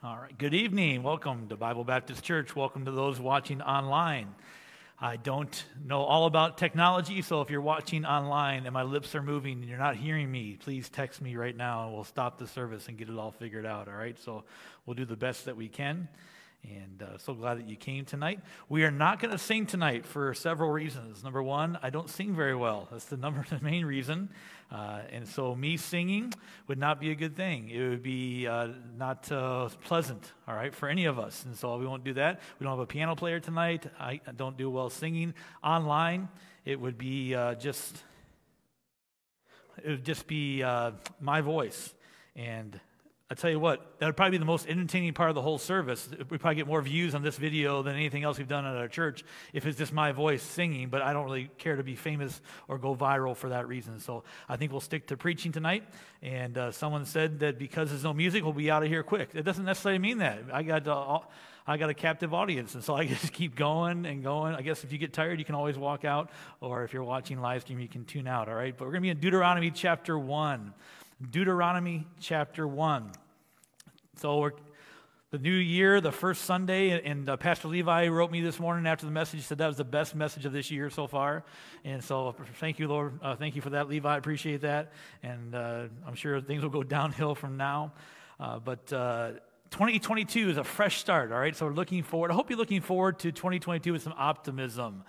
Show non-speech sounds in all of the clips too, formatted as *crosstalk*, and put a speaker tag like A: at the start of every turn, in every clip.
A: All right. Good evening. Welcome to Bible Baptist Church. Welcome to those watching online. I don't know all about technology, so if you're watching online and my lips are moving and you're not hearing me, please text me right now and we'll stop the service and get it all figured out. All right. So we'll do the best that we can. And uh, so glad that you came tonight. We are not going to sing tonight for several reasons. Number one, I don't sing very well. That's the number *laughs* the main reason. Uh, and so me singing would not be a good thing. It would be uh, not uh, pleasant, all right, for any of us. And so we won't do that. We don't have a piano player tonight. I don't do well singing online. It would be uh, just it would just be uh, my voice and I tell you what, that would probably be the most entertaining part of the whole service. We probably get more views on this video than anything else we've done at our church if it's just my voice singing, but I don't really care to be famous or go viral for that reason. So I think we'll stick to preaching tonight. And uh, someone said that because there's no music, we'll be out of here quick. It doesn't necessarily mean that. I got, uh, I got a captive audience, and so I *laughs* just keep going and going. I guess if you get tired, you can always walk out, or if you're watching live stream, you can tune out, all right? But we're going to be in Deuteronomy chapter 1. Deuteronomy chapter 1. So the new year, the first Sunday, and uh, Pastor Levi wrote me this morning after the message, said that was the best message of this year so far. And so thank you, Lord. Uh, thank you for that, Levi. I appreciate that. And uh, I'm sure things will go downhill from now. Uh, but uh, 2022 is a fresh start, all right? So we're looking forward. I hope you're looking forward to 2022 with some optimism.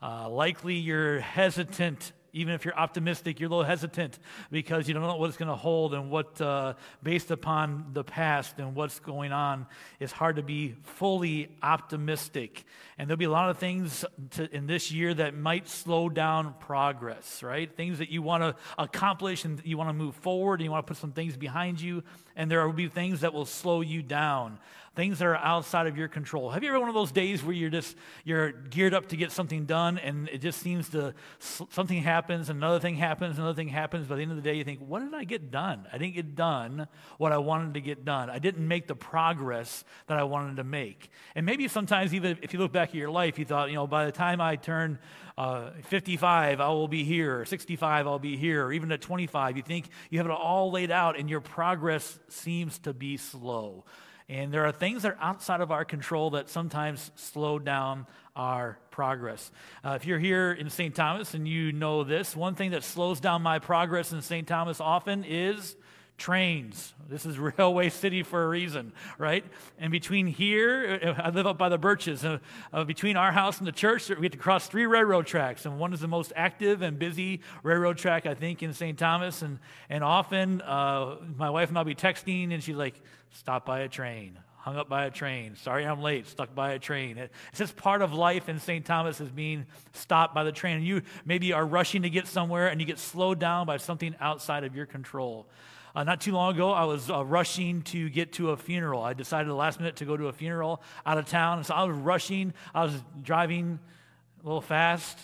A: Uh, likely you're hesitant even if you're optimistic, you're a little hesitant because you don't know what it's going to hold and what, uh, based upon the past and what's going on, it's hard to be fully optimistic. And there'll be a lot of things to, in this year that might slow down progress, right? Things that you want to accomplish and you want to move forward and you want to put some things behind you, and there will be things that will slow you down things that are outside of your control. Have you ever one of those days where you're just you're geared up to get something done and it just seems to something happens, and another thing happens, another thing happens. By the end of the day, you think, "What did I get done? I didn't get done what I wanted to get done. I didn't make the progress that I wanted to make." And maybe sometimes even if you look back at your life, you thought, you know, by the time I turn uh, 55, I will be here. 65, I'll be here. Or even at 25, you think you have it all laid out and your progress seems to be slow. And there are things that are outside of our control that sometimes slow down our progress. Uh, if you're here in St. Thomas and you know this, one thing that slows down my progress in St. Thomas often is trains. This is *laughs* Railway City for a reason, right? And between here, I live up by the Birches. Uh, uh, between our house and the church, we get to cross three railroad tracks, and one is the most active and busy railroad track I think in St. Thomas. And and often, uh, my wife and I'll be texting, and she's like, "Stop by a train." Hung up by a train. Sorry I'm late. Stuck by a train. It's just part of life in St. Thomas is being stopped by the train. And you maybe are rushing to get somewhere and you get slowed down by something outside of your control. Uh, not too long ago, I was uh, rushing to get to a funeral. I decided the last minute to go to a funeral out of town. And so I was rushing. I was driving a little fast,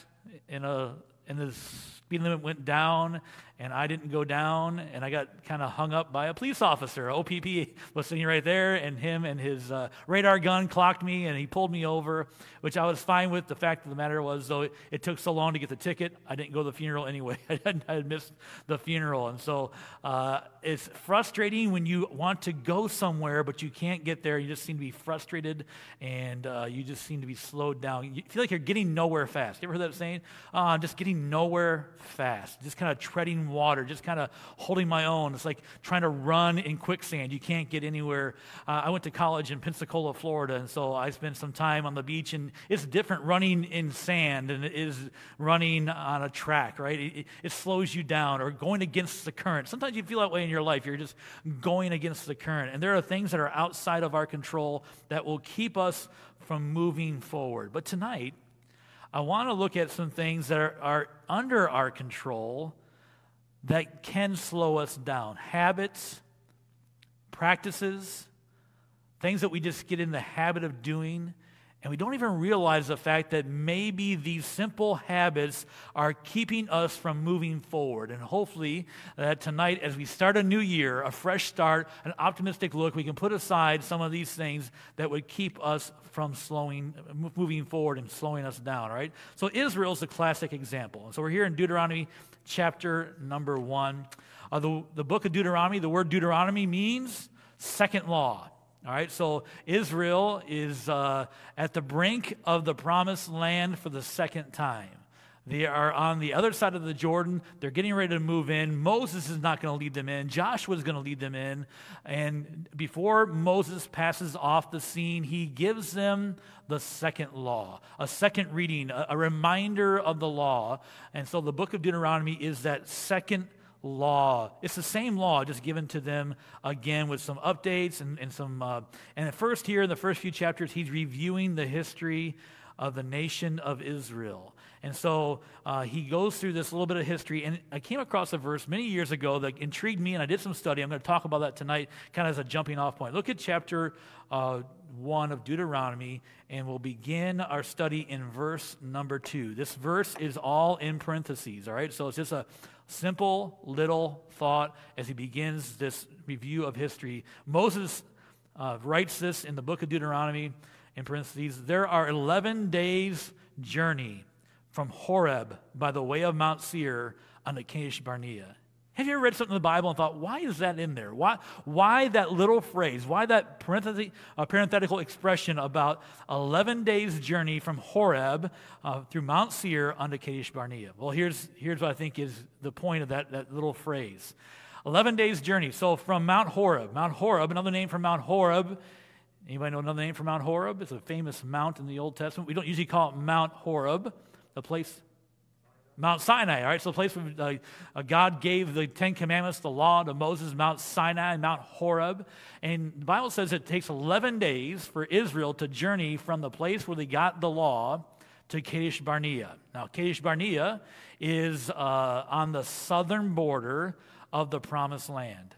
A: in a, and the speed limit went down, and I didn't go down, and I got kind of hung up by a police officer. OPP was sitting right there, and him and his uh, radar gun clocked me, and he pulled me over, which I was fine with. The fact of the matter was, though, it, it took so long to get the ticket, I didn't go to the funeral anyway. *laughs* I had, I had missed the funeral, and so uh, it's frustrating when you want to go somewhere, but you can't get there. You just seem to be frustrated, and uh, you just seem to be slowed down. You feel like you're getting nowhere fast. You ever heard that saying? I'm just getting nowhere fast, just kind of treading water, just kind of holding my own. It's like trying to run in quicksand. You can't get anywhere. Uh, I went to college in Pensacola, Florida, and so I spent some time on the beach, and it's different running in sand than it is running on a track, right? It, it slows you down or going against the current. Sometimes you feel that way in your life. You're just going against the current. And there are things that are outside of our control that will keep us from moving forward. But tonight, I want to look at some things that are, are under our control that can slow us down habits, practices, things that we just get in the habit of doing. And we don't even realize the fact that maybe these simple habits are keeping us from moving forward. And hopefully, that tonight, as we start a new year, a fresh start, an optimistic look, we can put aside some of these things that would keep us from slowing, moving forward and slowing us down, right? So, Israel's a classic example. And so, we're here in Deuteronomy chapter number one. Uh, the, the book of Deuteronomy, the word Deuteronomy means second law. All right, so Israel is uh, at the brink of the promised land for the second time. They are on the other side of the Jordan. They're getting ready to move in. Moses is not going to lead them in. Joshua is going to lead them in. And before Moses passes off the scene, he gives them the second law, a second reading, a, a reminder of the law. And so the book of Deuteronomy is that second law. It's the same law, just given to them again with some updates and, and some. Uh, and at first, here in the first few chapters, he's reviewing the history of the nation of Israel. And so uh, he goes through this little bit of history. And I came across a verse many years ago that intrigued me, and I did some study. I'm going to talk about that tonight, kind of as a jumping off point. Look at chapter uh, 1 of Deuteronomy, and we'll begin our study in verse number 2. This verse is all in parentheses, all right? So it's just a simple little thought as he begins this review of history. Moses uh, writes this in the book of Deuteronomy in parentheses. There are 11 days' journey from Horeb by the way of Mount Seir unto Kadesh Barnea. Have you ever read something in the Bible and thought, why is that in there? Why, why that little phrase? Why that parenthetical expression about 11 days' journey from Horeb uh, through Mount Seir unto Kadesh Barnea? Well, here's, here's what I think is the point of that, that little phrase 11 days' journey. So from Mount Horeb, Mount Horeb, another name for Mount Horeb. Anybody know another name for Mount Horeb? It's a famous mount in the Old Testament. We don't usually call it Mount Horeb the place Mount Sinai, all right? So the place where uh, God gave the Ten Commandments, the law to Moses, Mount Sinai, Mount Horeb. And the Bible says it takes 11 days for Israel to journey from the place where they got the law to Kadesh Barnea. Now, Kadesh Barnea is uh, on the southern border of the promised land.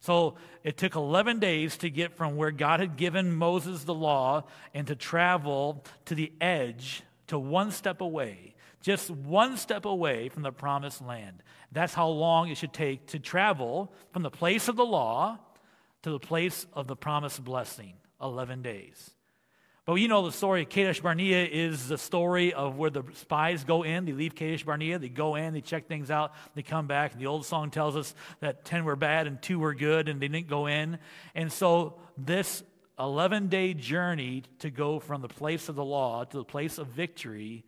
A: So it took 11 days to get from where God had given Moses the law and to travel to the edge to one step away, just one step away from the promised land. That's how long it should take to travel from the place of the law to the place of the promised blessing 11 days. But you know the story of Kadesh Barnea is the story of where the spies go in. They leave Kadesh Barnea, they go in, they check things out, they come back. And the old song tells us that 10 were bad and 2 were good, and they didn't go in. And so this 11 day journey to go from the place of the law to the place of victory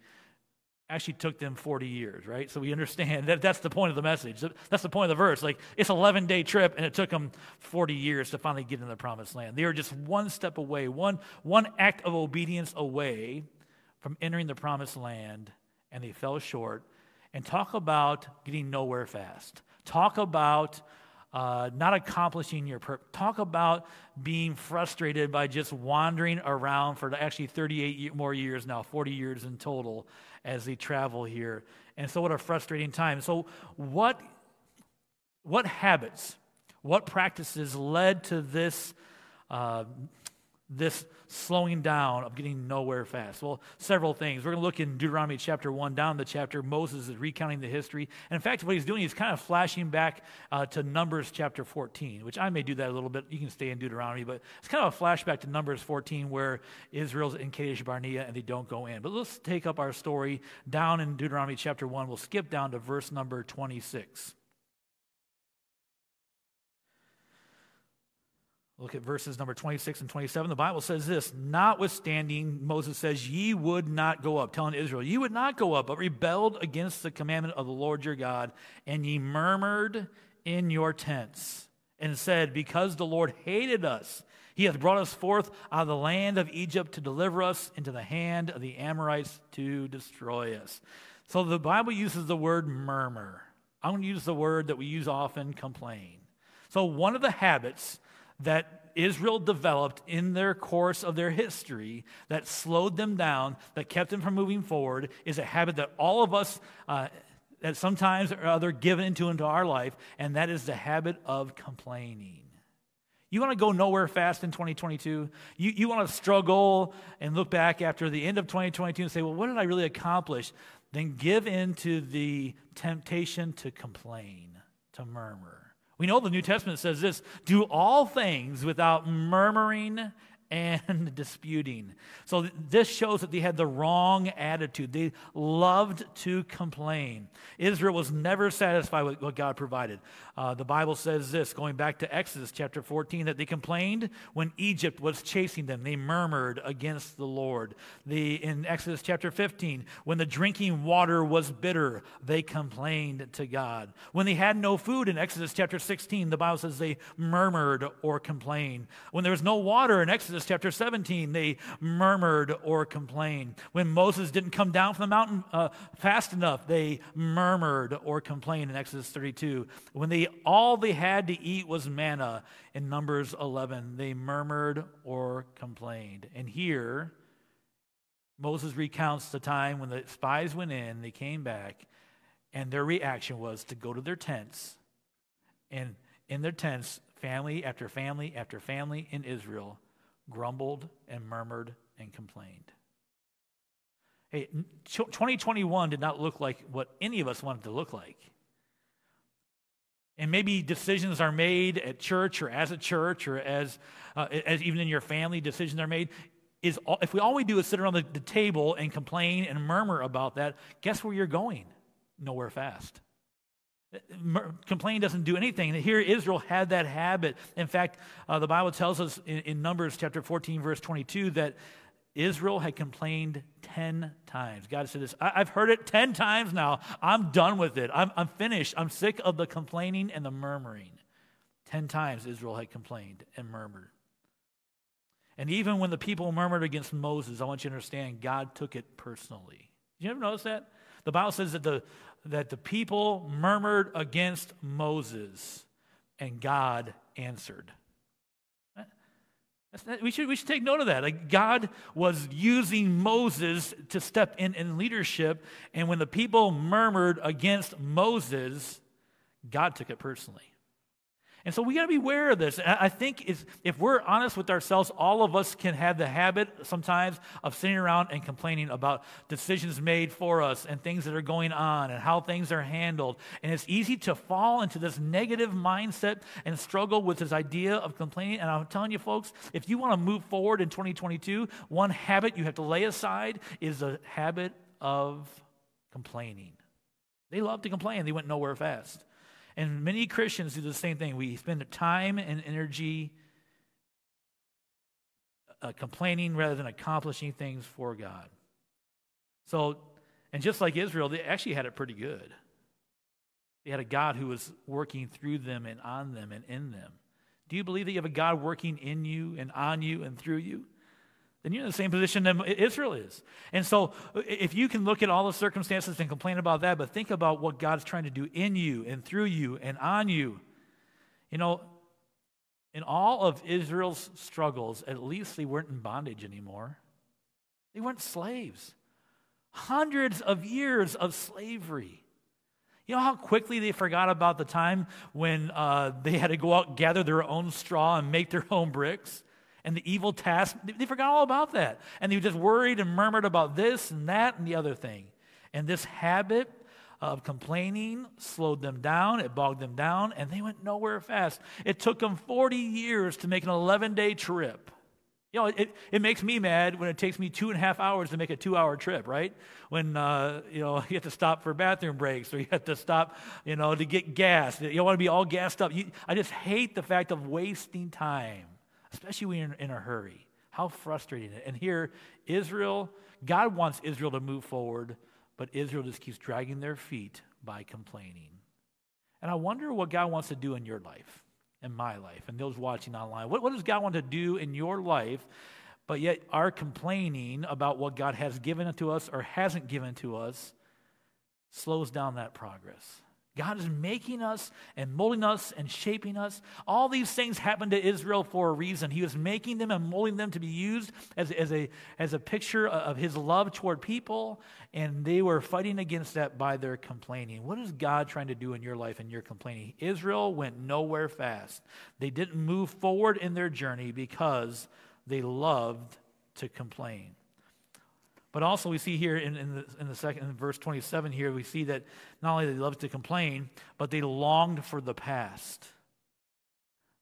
A: actually took them 40 years, right? So we understand that that's the point of the message. That's the point of the verse. Like, it's 11 day trip, and it took them 40 years to finally get in the promised land. They were just one step away, one, one act of obedience away from entering the promised land, and they fell short. And talk about getting nowhere fast. Talk about uh, not accomplishing your purpose. Talk about being frustrated by just wandering around for actually 38 more years now, 40 years in total as they travel here. And so, what a frustrating time. So, what, what habits, what practices led to this? Uh, this slowing down of getting nowhere fast? Well, several things. We're going to look in Deuteronomy chapter 1, down the chapter. Moses is recounting the history. And in fact, what he's doing, he's kind of flashing back uh, to Numbers chapter 14, which I may do that a little bit. You can stay in Deuteronomy, but it's kind of a flashback to Numbers 14 where Israel's in Kadesh Barnea and they don't go in. But let's take up our story down in Deuteronomy chapter 1. We'll skip down to verse number 26. Look at verses number 26 and 27. The Bible says this Notwithstanding, Moses says, Ye would not go up, telling Israel, Ye would not go up, but rebelled against the commandment of the Lord your God, and ye murmured in your tents, and said, Because the Lord hated us, he hath brought us forth out of the land of Egypt to deliver us into the hand of the Amorites to destroy us. So the Bible uses the word murmur. I'm going to use the word that we use often, complain. So one of the habits that Israel developed in their course of their history that slowed them down, that kept them from moving forward, is a habit that all of us, uh, that sometimes or other, given into into our life, and that is the habit of complaining. You want to go nowhere fast in 2022? You, you want to struggle and look back after the end of 2022 and say, well, what did I really accomplish? Then give in to the temptation to complain, to murmur. We know the New Testament says this do all things without murmuring and *laughs* disputing. So this shows that they had the wrong attitude. They loved to complain. Israel was never satisfied with what God provided. Uh, the Bible says this, going back to Exodus chapter 14, that they complained when Egypt was chasing them. They murmured against the Lord. They, in Exodus chapter 15, when the drinking water was bitter, they complained to God. When they had no food in Exodus chapter 16, the Bible says they murmured or complained. When there was no water in Exodus Exodus chapter 17, they murmured or complained. When Moses didn't come down from the mountain uh, fast enough, they murmured or complained in Exodus 32. When they all they had to eat was manna in Numbers 11, they murmured or complained. And here, Moses recounts the time when the spies went in, they came back, and their reaction was to go to their tents. And in their tents, family after family after family in Israel grumbled and murmured and complained. Hey, 2021 did not look like what any of us wanted to look like. And maybe decisions are made at church or as a church or as, uh, as even in your family, decisions are made. Is all, if we all we do is sit around the, the table and complain and murmur about that, guess where you're going? Nowhere fast. Complaining doesn't do anything. Here, Israel had that habit. In fact, uh, the Bible tells us in, in Numbers chapter 14, verse 22, that Israel had complained 10 times. God said this I- have heard it 10 times now. I'm done with it. I'm, I'm finished. I'm sick of the complaining and the murmuring. 10 times Israel had complained and murmured. And even when the people murmured against Moses, I want you to understand, God took it personally. Did you ever notice that? The Bible says that the, that the people murmured against Moses, and God answered. We should, we should take note of that. Like God was using Moses to step in in leadership, and when the people murmured against Moses, God took it personally. And so we got to be aware of this. I think if we're honest with ourselves, all of us can have the habit sometimes of sitting around and complaining about decisions made for us and things that are going on and how things are handled. And it's easy to fall into this negative mindset and struggle with this idea of complaining. And I'm telling you, folks, if you want to move forward in 2022, one habit you have to lay aside is the habit of complaining. They love to complain, they went nowhere fast. And many Christians do the same thing. We spend time and energy uh, complaining rather than accomplishing things for God. So, and just like Israel, they actually had it pretty good. They had a God who was working through them and on them and in them. Do you believe that you have a God working in you and on you and through you? Then you're in the same position that Israel is. And so, if you can look at all the circumstances and complain about that, but think about what God's trying to do in you and through you and on you. You know, in all of Israel's struggles, at least they weren't in bondage anymore. They weren't slaves. Hundreds of years of slavery. You know how quickly they forgot about the time when uh, they had to go out, gather their own straw, and make their own bricks? And the evil task. They forgot all about that. And they just worried and murmured about this and that and the other thing. And this habit of complaining slowed them down, it bogged them down, and they went nowhere fast. It took them 40 years to make an 11 day trip. You know, it, it makes me mad when it takes me two and a half hours to make a two hour trip, right? When, uh, you know, *laughs* you have to stop for bathroom breaks or you have to stop, you know, to get gas. You don't want to be all gassed up. You, I just hate the fact of wasting time especially when you're in a hurry. How frustrating. It and here, Israel, God wants Israel to move forward, but Israel just keeps dragging their feet by complaining. And I wonder what God wants to do in your life, in my life, and those watching online. What, what does God want to do in your life, but yet our complaining about what God has given to us or hasn't given to us slows down that progress? God is making us and molding us and shaping us. All these things happened to Israel for a reason. He was making them and molding them to be used as, as, a, as a picture of his love toward people, and they were fighting against that by their complaining. What is God trying to do in your life and your complaining? Israel went nowhere fast. They didn't move forward in their journey because they loved to complain. But also, we see here in, in, the, in the second in verse 27 here, we see that not only they loved to complain, but they longed for the past.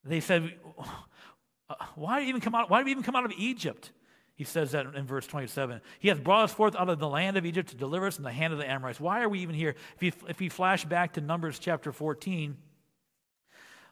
A: They said, why even come out? Why we even come out of Egypt? He says that in verse 27. He hath brought us forth out of the land of Egypt to deliver us from the hand of the Amorites. Why are we even here? If you, if you flash back to Numbers chapter 14,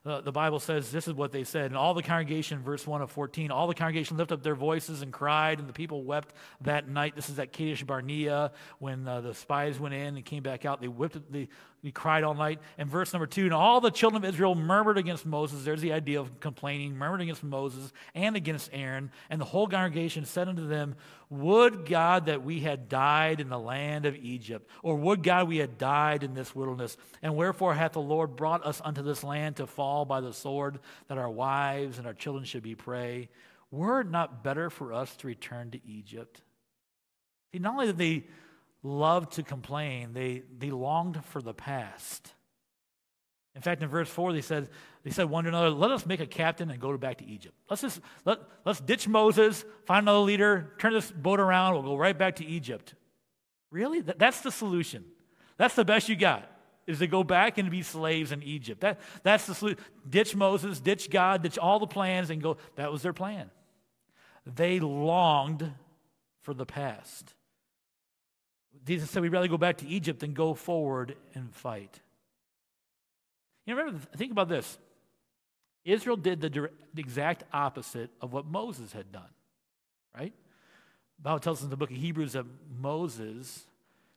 A: uh, the Bible says this is what they said. And all the congregation, verse 1 of 14, all the congregation lifted up their voices and cried, and the people wept that night. This is at Kadesh Barnea when uh, the spies went in and came back out. They whipped, they, we cried all night. And verse number two, and all the children of Israel murmured against Moses. There's the idea of complaining, murmured against Moses and against Aaron. And the whole congregation said unto them, Would God that we had died in the land of Egypt, or would God we had died in this wilderness? And wherefore hath the Lord brought us unto this land to fall by the sword, that our wives and our children should be prey? Were it not better for us to return to Egypt? See, not only did they loved to complain. They, they longed for the past. In fact, in verse 4, they said, they said one to another, let us make a captain and go back to Egypt. Let's just, let, let's ditch Moses, find another leader, turn this boat around, we'll go right back to Egypt. Really? That, that's the solution. That's the best you got, is to go back and be slaves in Egypt. That, that's the solution. Ditch Moses, ditch God, ditch all the plans, and go. That was their plan. They longed for the past. Jesus said, we'd rather go back to Egypt than go forward and fight. You know, remember, think about this. Israel did the, direct, the exact opposite of what Moses had done, right? The Bible tells us in the book of Hebrews that Moses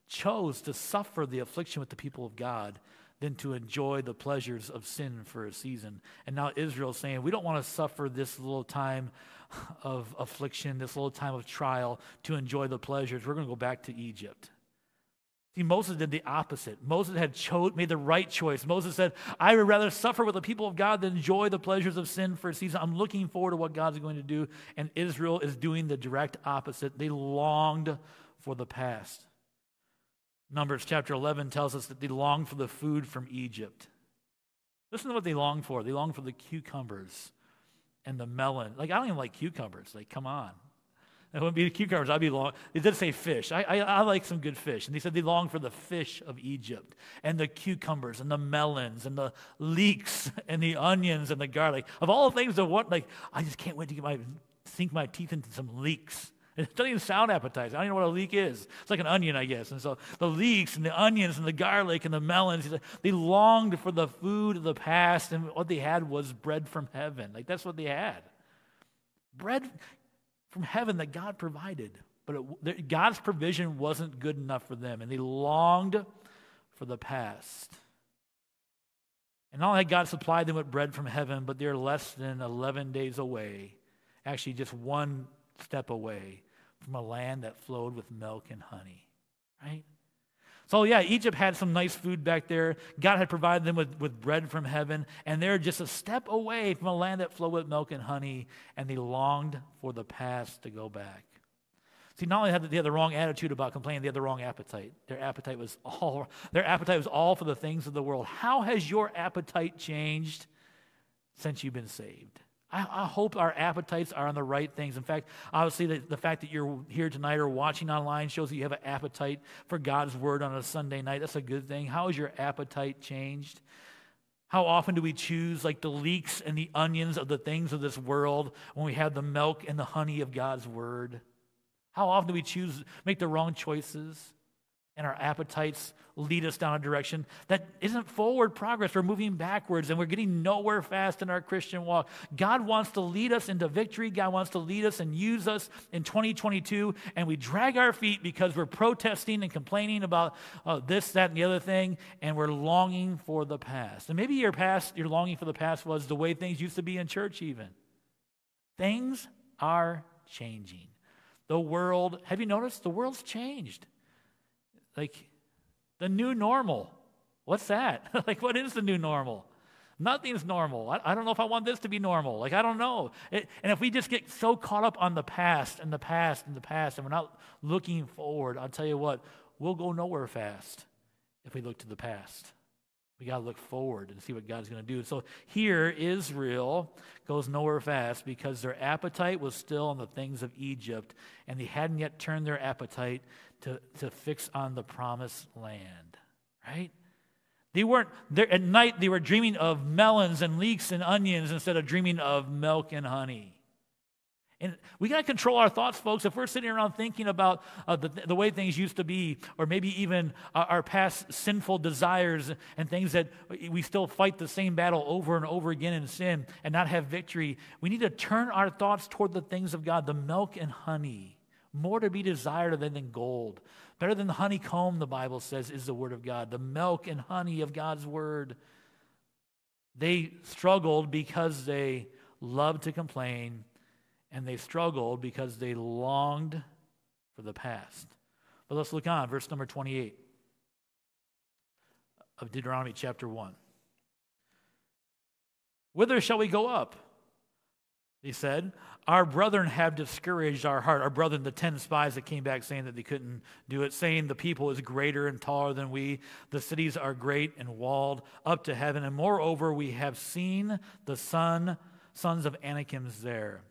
A: chose to suffer the affliction with the people of God than to enjoy the pleasures of sin for a season. And now Israel's saying, we don't want to suffer this little time of affliction, this little time of trial to enjoy the pleasures. We're going to go back to Egypt. See, Moses did the opposite. Moses had cho- made the right choice. Moses said, I would rather suffer with the people of God than enjoy the pleasures of sin for a season. I'm looking forward to what God's going to do. And Israel is doing the direct opposite. They longed for the past. Numbers chapter 11 tells us that they longed for the food from Egypt. Listen to what they longed for. They longed for the cucumbers and the melon. Like, I don't even like cucumbers. Like, come on. It wouldn't be cucumbers. I'd be long. It did say fish. I, I, I, like some good fish. And he said they long for the fish of Egypt and the cucumbers and the melons and the leeks and the onions and the garlic. Of all things that what, like, I just can't wait to get my, sink my teeth into some leeks. *laughs* It doesn't even sound appetizing. I don't even know what a leek is. It's like an onion, I guess. And so the leeks and the onions and the garlic and the melons, they longed for the food of the past, and what they had was bread from heaven. Like that's what they had. Bread, from heaven that God provided. But it, God's provision wasn't good enough for them, and they longed for the past. And not only had God supplied them with bread from heaven, but they're less than 11 days away, actually, just one step away from a land that flowed with milk and honey, right? So, yeah, Egypt had some nice food back there. God had provided them with, with bread from heaven, and they're just a step away from a land that flowed with milk and honey, and they longed for the past to go back. See, not only had they had the wrong attitude about complaining, they had the wrong appetite. Their appetite was all their appetite was all for the things of the world. How has your appetite changed since you've been saved? I, I, hope our appetites are on the right things. In fact, obviously, the, the fact that you're here tonight or watching online shows that you have an appetite for God's word on a Sunday night. That's a good thing. How has your appetite changed? How often do we choose like the leeks and the onions of the things of this world when we have the milk and the honey of God's word? How often do we choose make the wrong choices? And our appetites lead us down a direction that isn't forward progress. We're moving backwards and we're getting nowhere fast in our Christian walk. God wants to lead us into victory. God wants to lead us and use us in 2022, and we drag our feet because we're protesting and complaining about uh, this, that, and the other thing, and we're longing for the past. And maybe your past, your longing for the past was the way things used to be in church, even. Things are changing. The world, have you noticed? The world's changed. Like the new normal. What's that? *laughs* like, what is the new normal? Nothing's normal. I, I, don't know if I want this to be normal. Like, I don't know. It, and if we just get so caught up on the past and the past and the past and we're not looking forward, I'll tell you what, we'll go nowhere fast if we look to the past. We got to look forward and see what God's going to do. So here, Israel goes nowhere fast because their appetite was still on the things of Egypt, and they hadn't yet turned their appetite to, to fix on the promised land, right? They weren't there at night, they were dreaming of melons and leeks and onions instead of dreaming of milk and honey. And we got to control our thoughts, folks. If we're sitting around thinking about uh, the, the way things used to be, or maybe even uh, our past sinful desires and things that we still fight the same battle over and over again in sin and not have victory, we need to turn our thoughts toward the things of God, the milk and honey, more to be desired than, than gold. Better than the honeycomb, the Bible says, is the Word of God, the milk and honey of God's Word. They struggled because they loved to complain and they struggled because they longed for the past. But let's look on, verse number 28 of Deuteronomy chapter 1. Whither shall we go up? He said, Our brethren have discouraged our heart. Our brethren, the 10 spies that came back saying that they couldn't do it, saying the people is greater and taller than we, the cities are great and walled up to heaven. And moreover, we have seen the son, sons of Anakims there.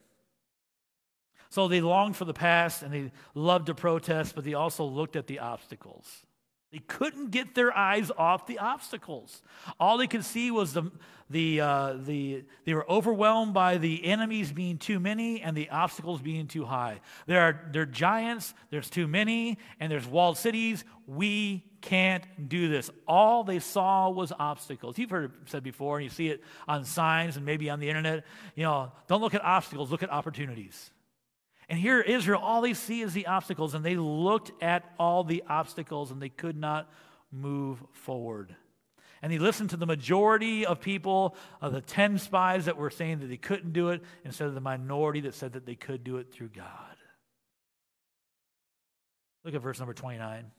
A: So they longed for the past and they loved to protest, but they also looked at the obstacles. They couldn't get their eyes off the obstacles. All they could see was the, the, uh, the, they were overwhelmed by the enemies being too many and the obstacles being too high. There are, there are giants, there's too many, and there's walled cities. We can't do this. All they saw was obstacles. You've heard it said before, and you see it on signs and maybe on the internet. You know, don't look at obstacles, look at opportunities. And here, Israel, all they see is the obstacles, and they looked at all the obstacles and they could not move forward. And he listened to the majority of people, of the 10 spies that were saying that they couldn't do it, instead of the minority that said that they could do it through God. Look at verse number 29.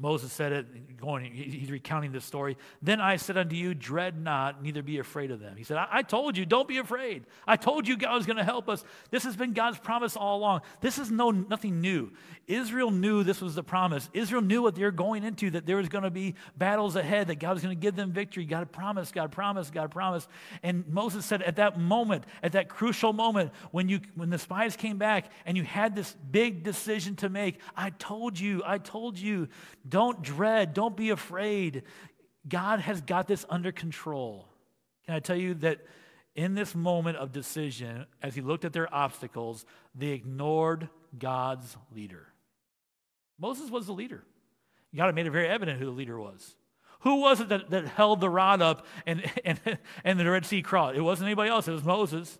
A: Moses said it, going, he's recounting this story. Then I said unto you, Dread not, neither be afraid of them. He said, I, I told you, don't be afraid. I told you God was going to help us. This has been God's promise all along. This is no, nothing new. Israel knew this was the promise. Israel knew what they were going into, that there was going to be battles ahead, that God was going to give them victory. God promised, God promised, God promised. And Moses said, at that moment, at that crucial moment, when, you, when the spies came back and you had this big decision to make, I told you, I told you, don't dread, don't be afraid. God has got this under control. Can I tell you that in this moment of decision, as he looked at their obstacles, they ignored God's leader. Moses was the leader. God made it very evident who the leader was. Who was it that, that held the rod up and, *laughs* and, and the Red Sea crossed? It wasn't anybody else, it was Moses.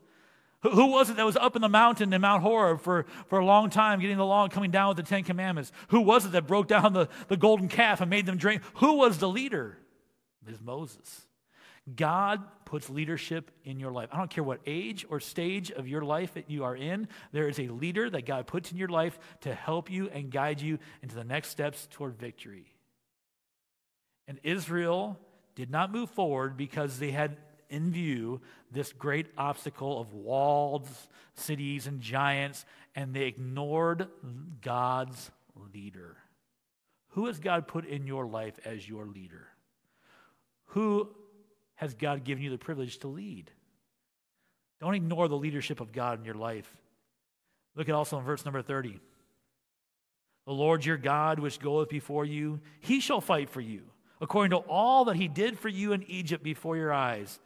A: Who was it that was up in the mountain in Mount Horeb for, for a long time, getting the law and coming down with the Ten Commandments? Who was it that broke down the, the golden calf and made them drink? Who was the leader? It was Moses. God puts leadership in your life. I don't care what age or stage of your life that you are in, there is a leader that God puts in your life to help you and guide you into the next steps toward victory. And Israel did not move forward because they had in view this great obstacle of walled cities and giants, and they ignored God's leader. Who has God put in your life as your leader? Who has God given you the privilege to lead? Don't ignore the leadership of God in your life. Look at also in verse number 30. The Lord your God, which goeth before you, he shall fight for you, according to all that he did for you in Egypt before your eyes.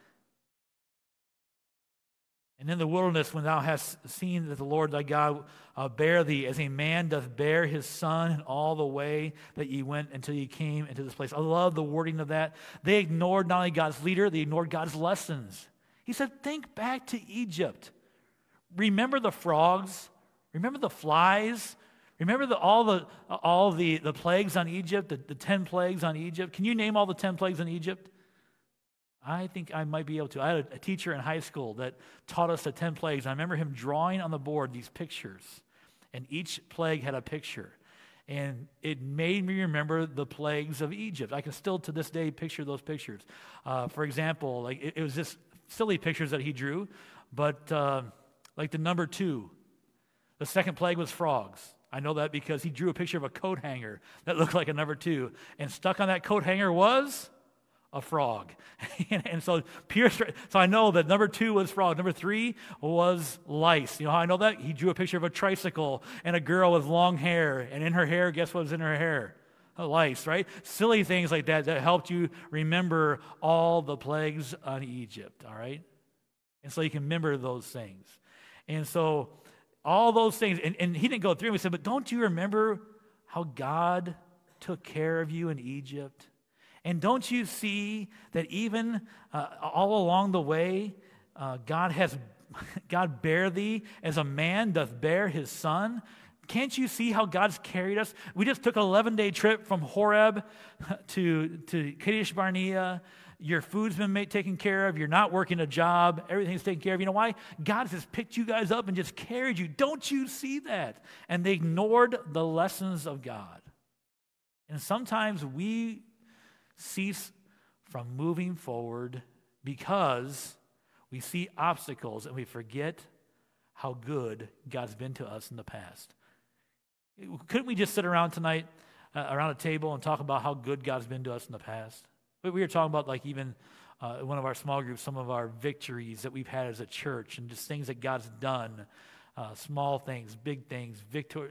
A: And in the wilderness, when thou hast seen that the Lord thy God uh, bear thee as a man doth bear his son in all the way that ye went until ye came into this place. I love the wording of that. They ignored not only God's leader, they ignored God's lessons. He said, Think back to Egypt. Remember the frogs. Remember the flies. Remember the, all, the, all the, the plagues on Egypt, the, the 10 plagues on Egypt. Can you name all the 10 plagues on Egypt? I think I might be able to. I had a, teacher in high school that taught us the 10 plagues. I remember him drawing on the board these pictures, and each plague had a picture. And it made me remember the plagues of Egypt. I can still to this day picture those pictures. Uh, for example, like it, it, was just silly pictures that he drew, but uh, like the number two, the second plague was frogs. I know that because he drew a picture of a coat hanger that looked like a number two, and stuck on that coat hanger was a frog. *laughs* and so Pierce, so I know that number two was frog. Number three was lice. You know how I know that? He drew a picture of a tricycle and a girl with long hair, and in her hair, guess what was in her hair? lice, right? Silly things like that that helped you remember all the plagues on Egypt, all right? And so you can remember those things. And so all those things, and, and he didn't go through them. He said, But don't you remember how God took care of you in Egypt? And don't you see that even uh, all along the way, uh, God has *laughs* God bear thee as a man doth bear his son? Can't you see how God's carried us? We just took an 11 day trip from Horeb *laughs* to, to Kadesh Barnea your food's been made, taken care of. You're not working a job. Everything's taken care of. You know why? God has just picked you guys up and just carried you. Don't you see that? And they ignored the lessons of God. And sometimes we cease from moving forward because we see obstacles and we forget how good God's been to us in the past. Couldn't we just sit around tonight, uh, around a table, and talk about how good God's been to us in the past? We were talking about, like, even uh, one of our small groups, some of our victories that we've had as a church and just things that God's done. Uh, small things, big things, victor-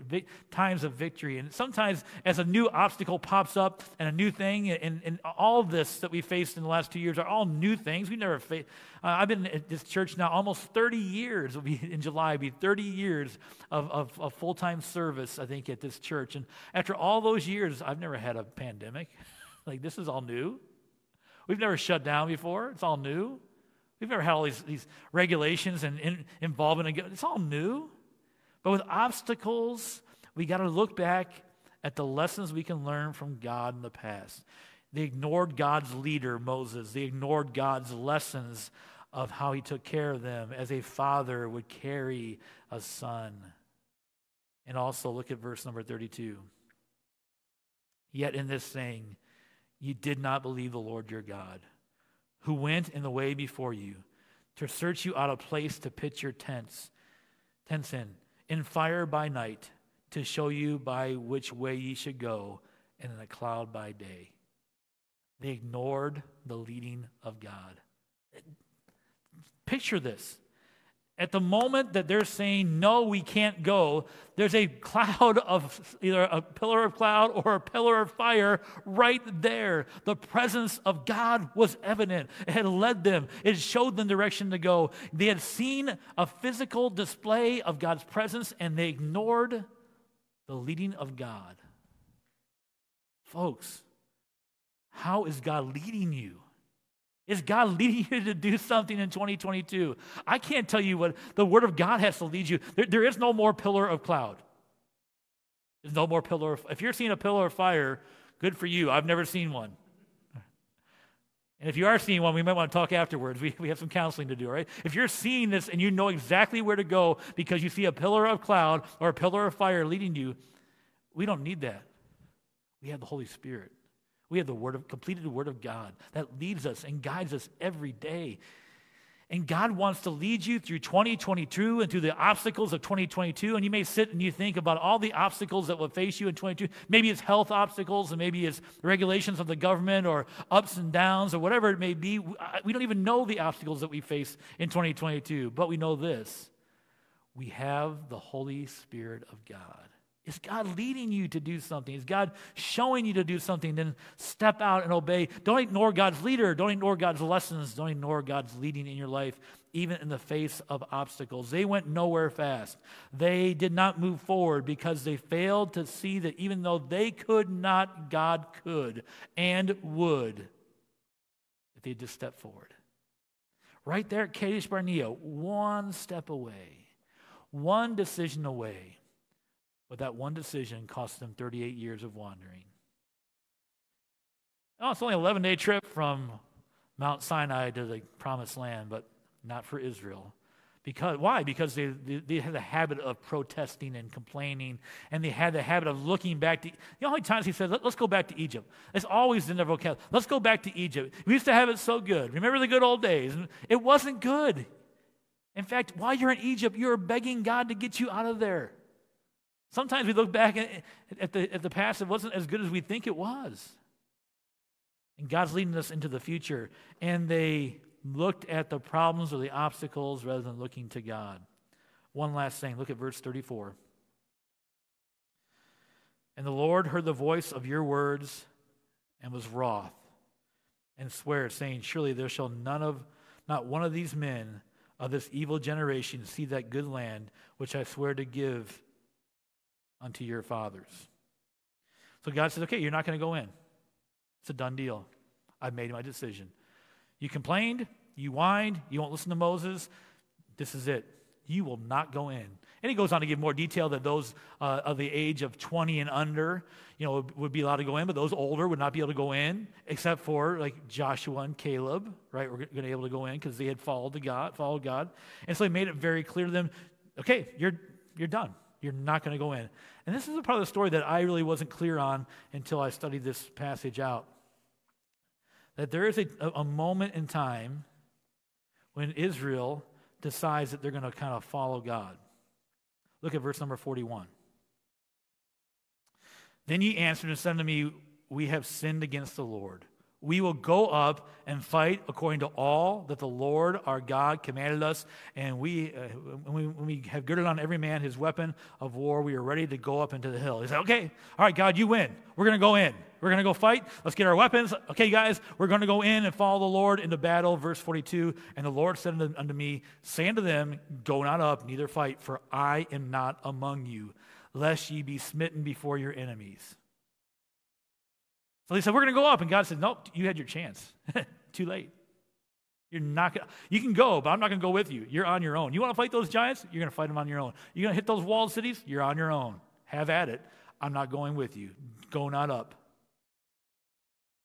A: times of victory. And sometimes, as a new obstacle pops up and a new thing, and, and all this that we faced in the last two years are all new things. We never faced. Uh, I've been at this church now almost 30 years. It'll be in July, be 30 years of, of, of full time service, I think, at this church. And after all those years, I've never had a pandemic. *laughs* like, this is all new. We've never shut down before. It's all new. We've never had all these, these regulations and in, involvement. It's all new. But with obstacles, we got to look back at the lessons we can learn from God in the past. They ignored God's leader, Moses. They ignored God's lessons of how he took care of them as a father would carry a son. And also look at verse number 32. Yet in this saying, you did not believe the Lord your God, who went in the way before you to search you out a place to pitch your tents, tents in, in fire by night, to show you by which way ye should go, and in a cloud by day. They ignored the leading of God. Picture this. At the moment that they're saying, no, we can't go, there's a cloud of either a pillar of cloud or a pillar of fire right there. The presence of God was evident. It had led them, it showed them direction to go. They had seen a physical display of God's presence and they ignored the leading of God. Folks, how is God leading you? Is God leading you to do something in 2022? I can't tell you what the Word of God has to lead you. There, there is no more pillar of cloud. There's no more pillar of, if you're seeing a pillar of fire, good for you. I've never seen one. And if you are seeing one, we might want to talk afterwards. We, we have some counseling to do, right? If you're seeing this and you know exactly where to go because you see a pillar of cloud or a pillar of fire leading you, we don't need that. We have the Holy Spirit. We have the word of completed word of God that leads us and guides us every day. And God wants to lead you through 2022 and through the obstacles of 2022. And you may sit and you think about all the obstacles that will face you in 22. Maybe it's health obstacles, and maybe it's regulations of the government, or ups and downs, or whatever it may be. We don't even know the obstacles that we face in 2022, but we know this we have the Holy Spirit of God. Is God leading you to do something? Is God showing you to do something? Then step out and obey. Don't ignore God's leader. Don't ignore God's lessons. Don't ignore God's leading in your life, even in the face of obstacles. They went nowhere fast. They did not move forward because they failed to see that even though they could not, God could and would if they just stepped forward. Right there at Kadesh Barnea, one step away, one decision away but that one decision cost them 38 years of wandering. Oh, it's only an 11 day trip from Mount Sinai to the promised land, but not for Israel. Because why? Because they, they, they, had the habit of protesting and complaining, and they had the habit of looking back to. How many times he said, Let, us go back to Egypt? It's always in their vocabulary. Let's go back to Egypt. We used to have it so good. Remember the good old days? It wasn't good. In fact, while you're in Egypt, you're begging God to get you out of there. Sometimes we look back at the, at the past, it wasn't as good as we think it was. And God's leading us into the future. And they looked at the problems or the obstacles rather than looking to God. One last thing look at verse 34. And the Lord heard the voice of your words and was wroth and swear, saying, Surely there shall none of not one of these men of this evil generation see that good land which I swear to give unto your fathers. So God says, Okay, you're not going to go in. It's a done deal. I've made my decision. You complained, you whined, you won't listen to Moses. This is it. You will not go in. And he goes on to give more detail that those uh, of the age of 20 and under, you know, would, be allowed to go in, but those older would not be able to go in, except for like Joshua and Caleb, right? We're going to be able to go in because they had followed the God, followed God. And so he made it very clear to them, okay, you're you're done. You're not going to go in. And this is a part of the story that I really wasn't clear on until I studied this passage out. That there is a, a moment in time when Israel decides that they're going to kind of follow God. Look at verse number 41. Then ye answered and said unto me, We have sinned against the Lord. We will go up and fight according to all that the Lord our God commanded us. And we, uh, when, we, when we have girded on every man his weapon of war, we are ready to go up into the hill. He said, Okay, all right, God, you win. We're going to go in. We're going to go fight. Let's get our weapons. Okay, guys, we're going to go in and follow the Lord into battle. Verse 42 And the Lord said unto me, Say unto them, Go not up, neither fight, for I am not among you, lest ye be smitten before your enemies. So they said, We're going to go up. And God said, Nope, you had your chance. *laughs* Too late. You're not gonna, you can go, but I'm not going to go with you. You're on your own. You want to fight those giants? You're going to fight them on your own. You're going to hit those walled cities? You're on your own. Have at it. I'm not going with you. Go not up.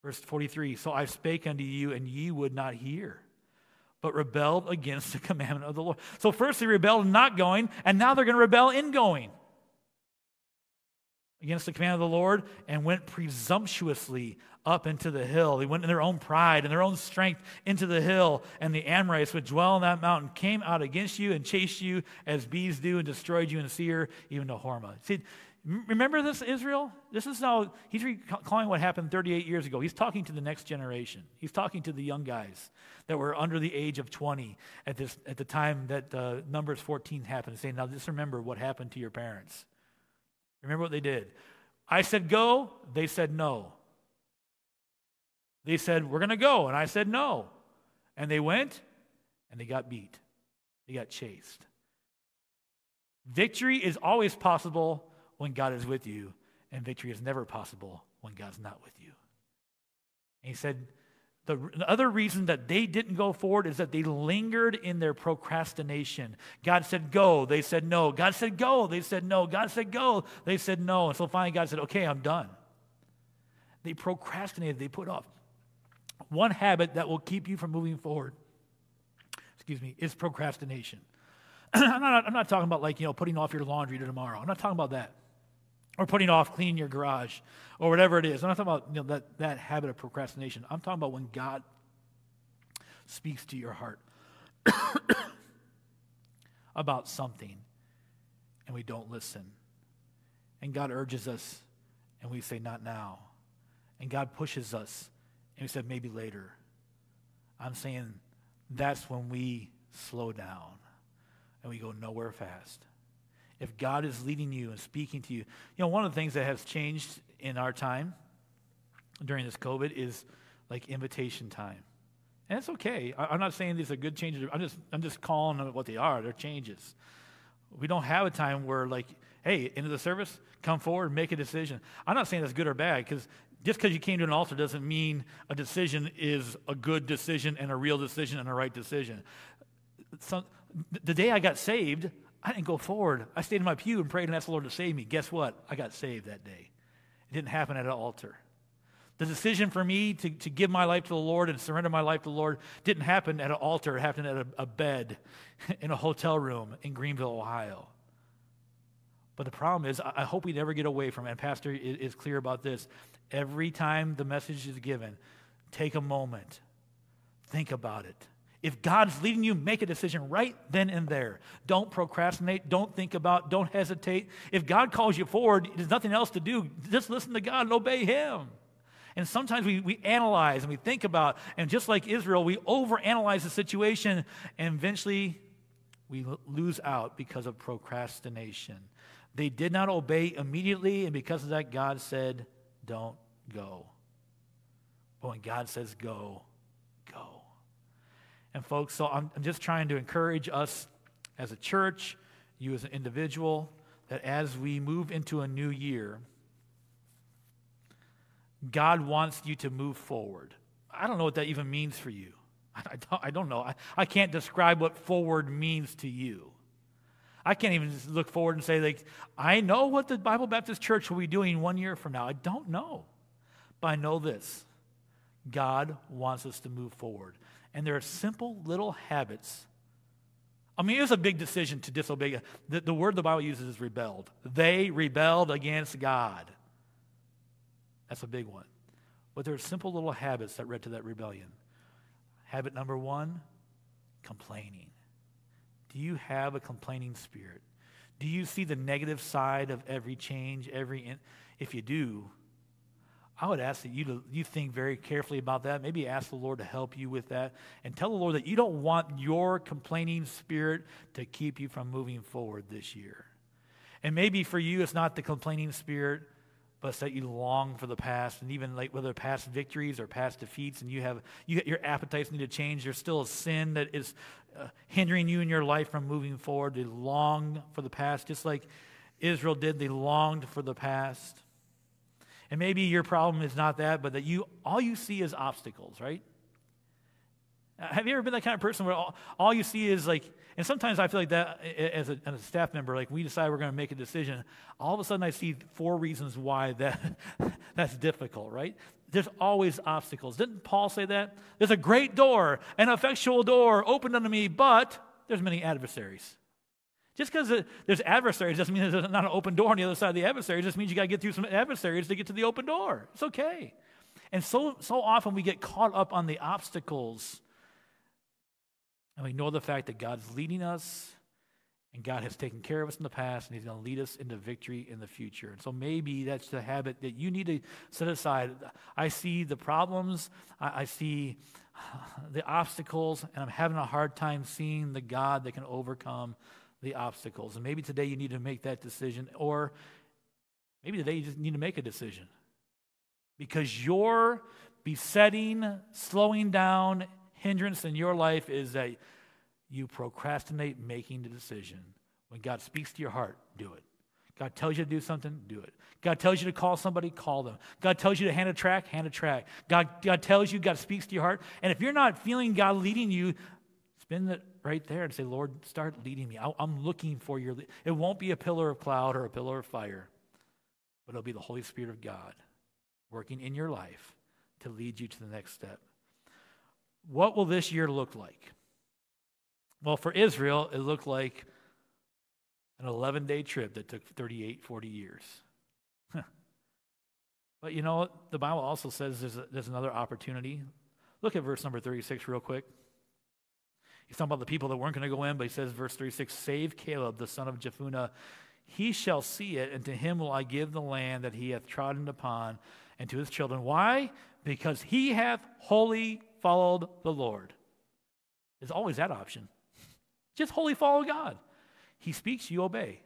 A: Verse 43 So I spake unto you, and ye would not hear, but rebelled against the commandment of the Lord. So first they rebelled in not going, and now they're going to rebel in going against the command of the Lord and went presumptuously up into the hill. They went in their own pride and their own strength into the hill, and the Amorites which dwell on that mountain came out against you and chased you as bees do and destroyed you in Seir, even to Hormah. See, Remember this, Israel? This is now, he's recalling what happened 38 years ago. He's talking to the next generation. He's talking to the young guys that were under the age of 20 at, this, at the time that uh, Numbers 14 happened, saying, Now just remember what happened to your parents. Remember what they did. I said go, they said no. They said, We're going to go. And I said no. And they went and they got beat, they got chased. Victory is always possible when God is with you, and victory is never possible when God's not with you. And he said, the, the, other reason that they didn't go forward is that they lingered in their procrastination. God said, go. They said, no. God said, go. They said, no. God said, go. They said, no. And so finally, God said, okay, I'm done. They procrastinated, they put off. One habit that will keep you from moving forward, excuse me, is procrastination. *clears throat* I'm, not, I'm not talking about like, you know, putting off your laundry to tomorrow. I'm not talking about that or putting off cleaning your garage or whatever it is. I'm not talking about you know, that, that habit of procrastination. I'm talking about when God speaks to your heart *coughs* about something and we don't listen. And God urges us and we say, not now. And God pushes us and we said, maybe later. I'm saying that's when we slow down and we go nowhere fast if God is leading you and speaking to you. You know, one of the things that has changed in our time during this COVID is like invitation time. And it's okay. I'm not saying these are good changes. I'm just, I'm just calling them what they are. They're changes. We don't have a time where, like, hey, into the service, come forward, make a decision. I'm not saying that's good or bad because just because you came to an altar doesn't mean a decision is a good decision and a real decision and a right decision. So, the day I got saved, I didn't go forward. I stayed in my pew and prayed and asked the Lord to save me. Guess what? I got saved that day. It didn't happen at an altar. The decision for me to, to give my life to the Lord and surrender my life to the Lord didn't happen at an altar. It happened at a, a bed *laughs* in a hotel room in Greenville, Ohio. But the problem is, I hope we never get away from it. And Pastor is clear about this. Every time the message is given, take a moment, think about it. If God's leading you, make a decision right then and there. Don't procrastinate. Don't think about, don't hesitate. If God calls you forward, there's nothing else to do. Just listen to God and obey Him. And sometimes we, we analyze and we think about, and just like Israel, we overanalyze the situation, and eventually we lose out because of procrastination. They did not obey immediately, and because of that, God said, Don't go. But when God says go, go. And folks, so I'm, I'm just trying to encourage us as a church, you as an individual, that as we move into a new year, God wants you to move forward. I don't know what that even means for you. *laughs* I don't, I don't know. I, I can't describe what forward means to you. I can't even look forward and say, like, I know what the Bible Baptist Church will be doing one year from now. I don't know. But I know this God wants us to move forward. And there are simple little habits. I mean, it was a big decision to disobey. The, the word the Bible uses is rebelled. They rebelled against God. That's a big one. But there are simple little habits that led to that rebellion. Habit number one complaining. Do you have a complaining spirit? Do you see the negative side of every change, every in- if you do, I would ask that you to, you think very carefully about that. Maybe ask the Lord to help you with that. And tell the Lord that you don't want your complaining spirit to keep you from moving forward this year. And maybe for you it's not the complaining spirit, but that you long for the past. And even like whether past victories or past defeats and you have you, your appetites need to change. There's still a sin that is uh, hindering you in your life from moving forward. They long for the past just like israel did. They longed for the past and maybe your problem is not that but that you all you see is obstacles right uh, have you ever been that kind of person where all, all you see is like, and sometimes I feel like that as a, as a staff member, like we decide we're going to make a decision, all of a sudden I see four reasons why that, *laughs* that's difficult, right? There's always obstacles. Didn't Paul say that? There's a great door, an effectual door opened unto me, but there's many adversaries. Just because there's adversaries doesn't mean there's not an open door on the other side of the adversary. It just means you got to get through some adversaries to get to the open door. It's okay. And so, so often we get caught up on the obstacles and we know the fact that God's leading us and God has taken care of us in the past and He's going to lead us into victory in the future. And so maybe that's the habit that you need to set aside. I see the problems, I, I see the obstacles, and I'm having a hard time seeing the God that can overcome the obstacles. And maybe today you need to make that decision, or maybe today you just need to make a decision. Because your besetting, slowing down, hindrance in your life is that you procrastinate making the decision. When God speaks to your heart, do it. God tells you to do something, do it. God tells you to call somebody, call them. God tells you to hand a track, hand a track. God, God tells you, God speaks to your heart. And if you're not feeling God leading you, spin it right there and say, Lord, start leading me. I, I'm looking for your lead. It won't be a pillar of cloud or a pillar of fire, but it'll be the Holy Spirit of God working in your life to lead you to the next step. What will this year look like? Well, for Israel, it looked like an 11 day trip that took 38, 40 years. but you know, the Bible also says there's, a, there's another opportunity. Look at verse number 36 real quick. He's talking about the people that weren't going to go in, but he says, verse 36 Save Caleb, the son of Jephunneh. He shall see it, and to him will I give the land that he hath trodden upon, and to his children. Why? Because he hath wholly followed the Lord. There's always that option. Just wholly follow God. He speaks, you obey.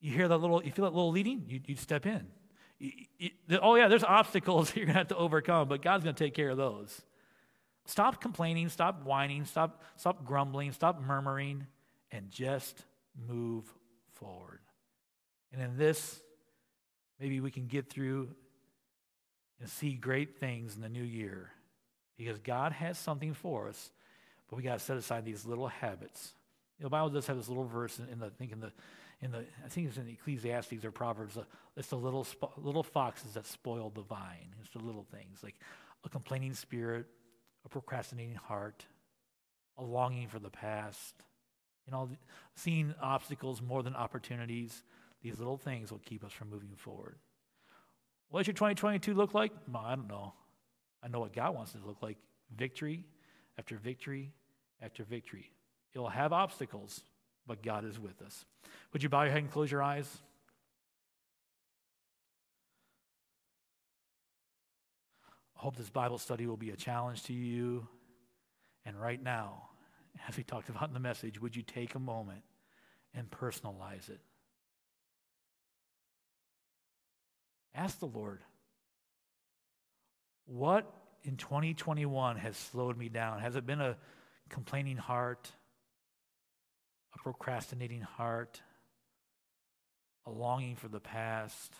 A: You hear that little, you feel that little leading, you, you step in. You, you, oh, yeah, there's obstacles *laughs* you're going to have to overcome, but God's going to take care of those. Stop complaining, stop whining, stop, stop grumbling, stop murmuring, and just move forward. And in this, maybe we can get through and see great things in the new year because God has something for us, but we got to set aside these little habits. You know, the Bible does have this little verse in, the I think in the in the I think it's in Ecclesiastes or Proverbs. Uh, it's the little little foxes that spoil the vine. It's the little things like a complaining spirit, procrastinating heart, a longing for the past. You know, seeing obstacles more than opportunities. These little things will keep us from moving forward. What does your 2022 look like? Well, I don't know. I know what God wants it to look like victory after victory after victory. It'll have obstacles, but God is with us. Would you bow your head and close your eyes? I hope this Bible study will be a challenge to you. And right now, as we talked about in the message, would you take a moment and personalize it? Ask the Lord, what in 2021 has slowed me down? Has it been a complaining heart, a procrastinating heart, a longing for the past?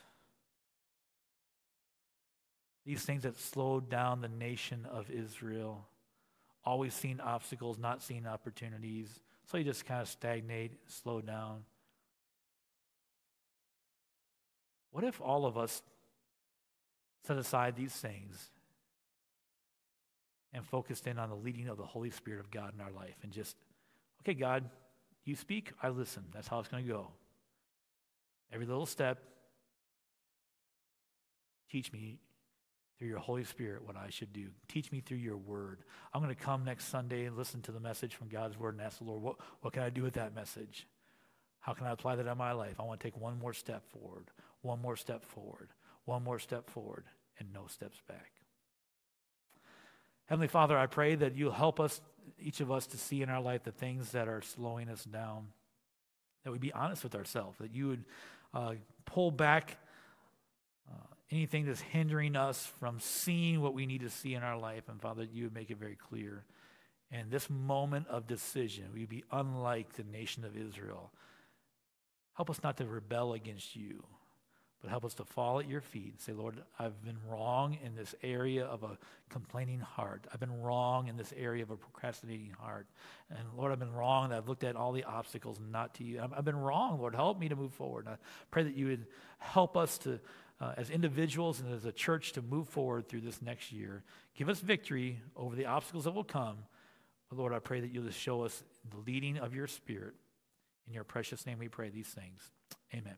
A: These things that slowed down the nation of Israel, always seeing obstacles, not seeing opportunities. So you just kind of stagnate, slow down. What if all of us set aside these things and focused in on the leading of the Holy Spirit of God in our life and just, okay, God, you speak, I listen. That's how it's going to go. Every little step, teach me through your Holy Spirit what I should do. Teach me through your word. I'm going to come next Sunday and listen to the message from God's word and ask the Lord, what, what can I do with that message? How can I apply that in my life? I want to take one more step forward, one more step forward, one more step forward, and no steps back. Heavenly Father, I pray that you'll help us, each of us, to see in our life the things that are slowing us down, that we be honest with ourselves, that you would uh, pull back uh, anything that's hindering us from seeing what we need to see in our life, and Father, you would make it very clear. And this moment of decision, we'd be unlike the nation of Israel. Help us not to rebel against you but help us to fall at your feet and say, Lord, I've been wrong in this area of a complaining heart. I've been wrong in this area of a procrastinating heart. And Lord, I've been wrong that I've looked at all the obstacles not to you. I've been wrong, Lord. Help me to move forward. And I pray that you would help us to, uh, as individuals and as a church, to move forward through this next year. Give us victory over the obstacles that will come. But Lord, I pray that you'll just show us the leading of your spirit. In your precious name we pray these things. Amen.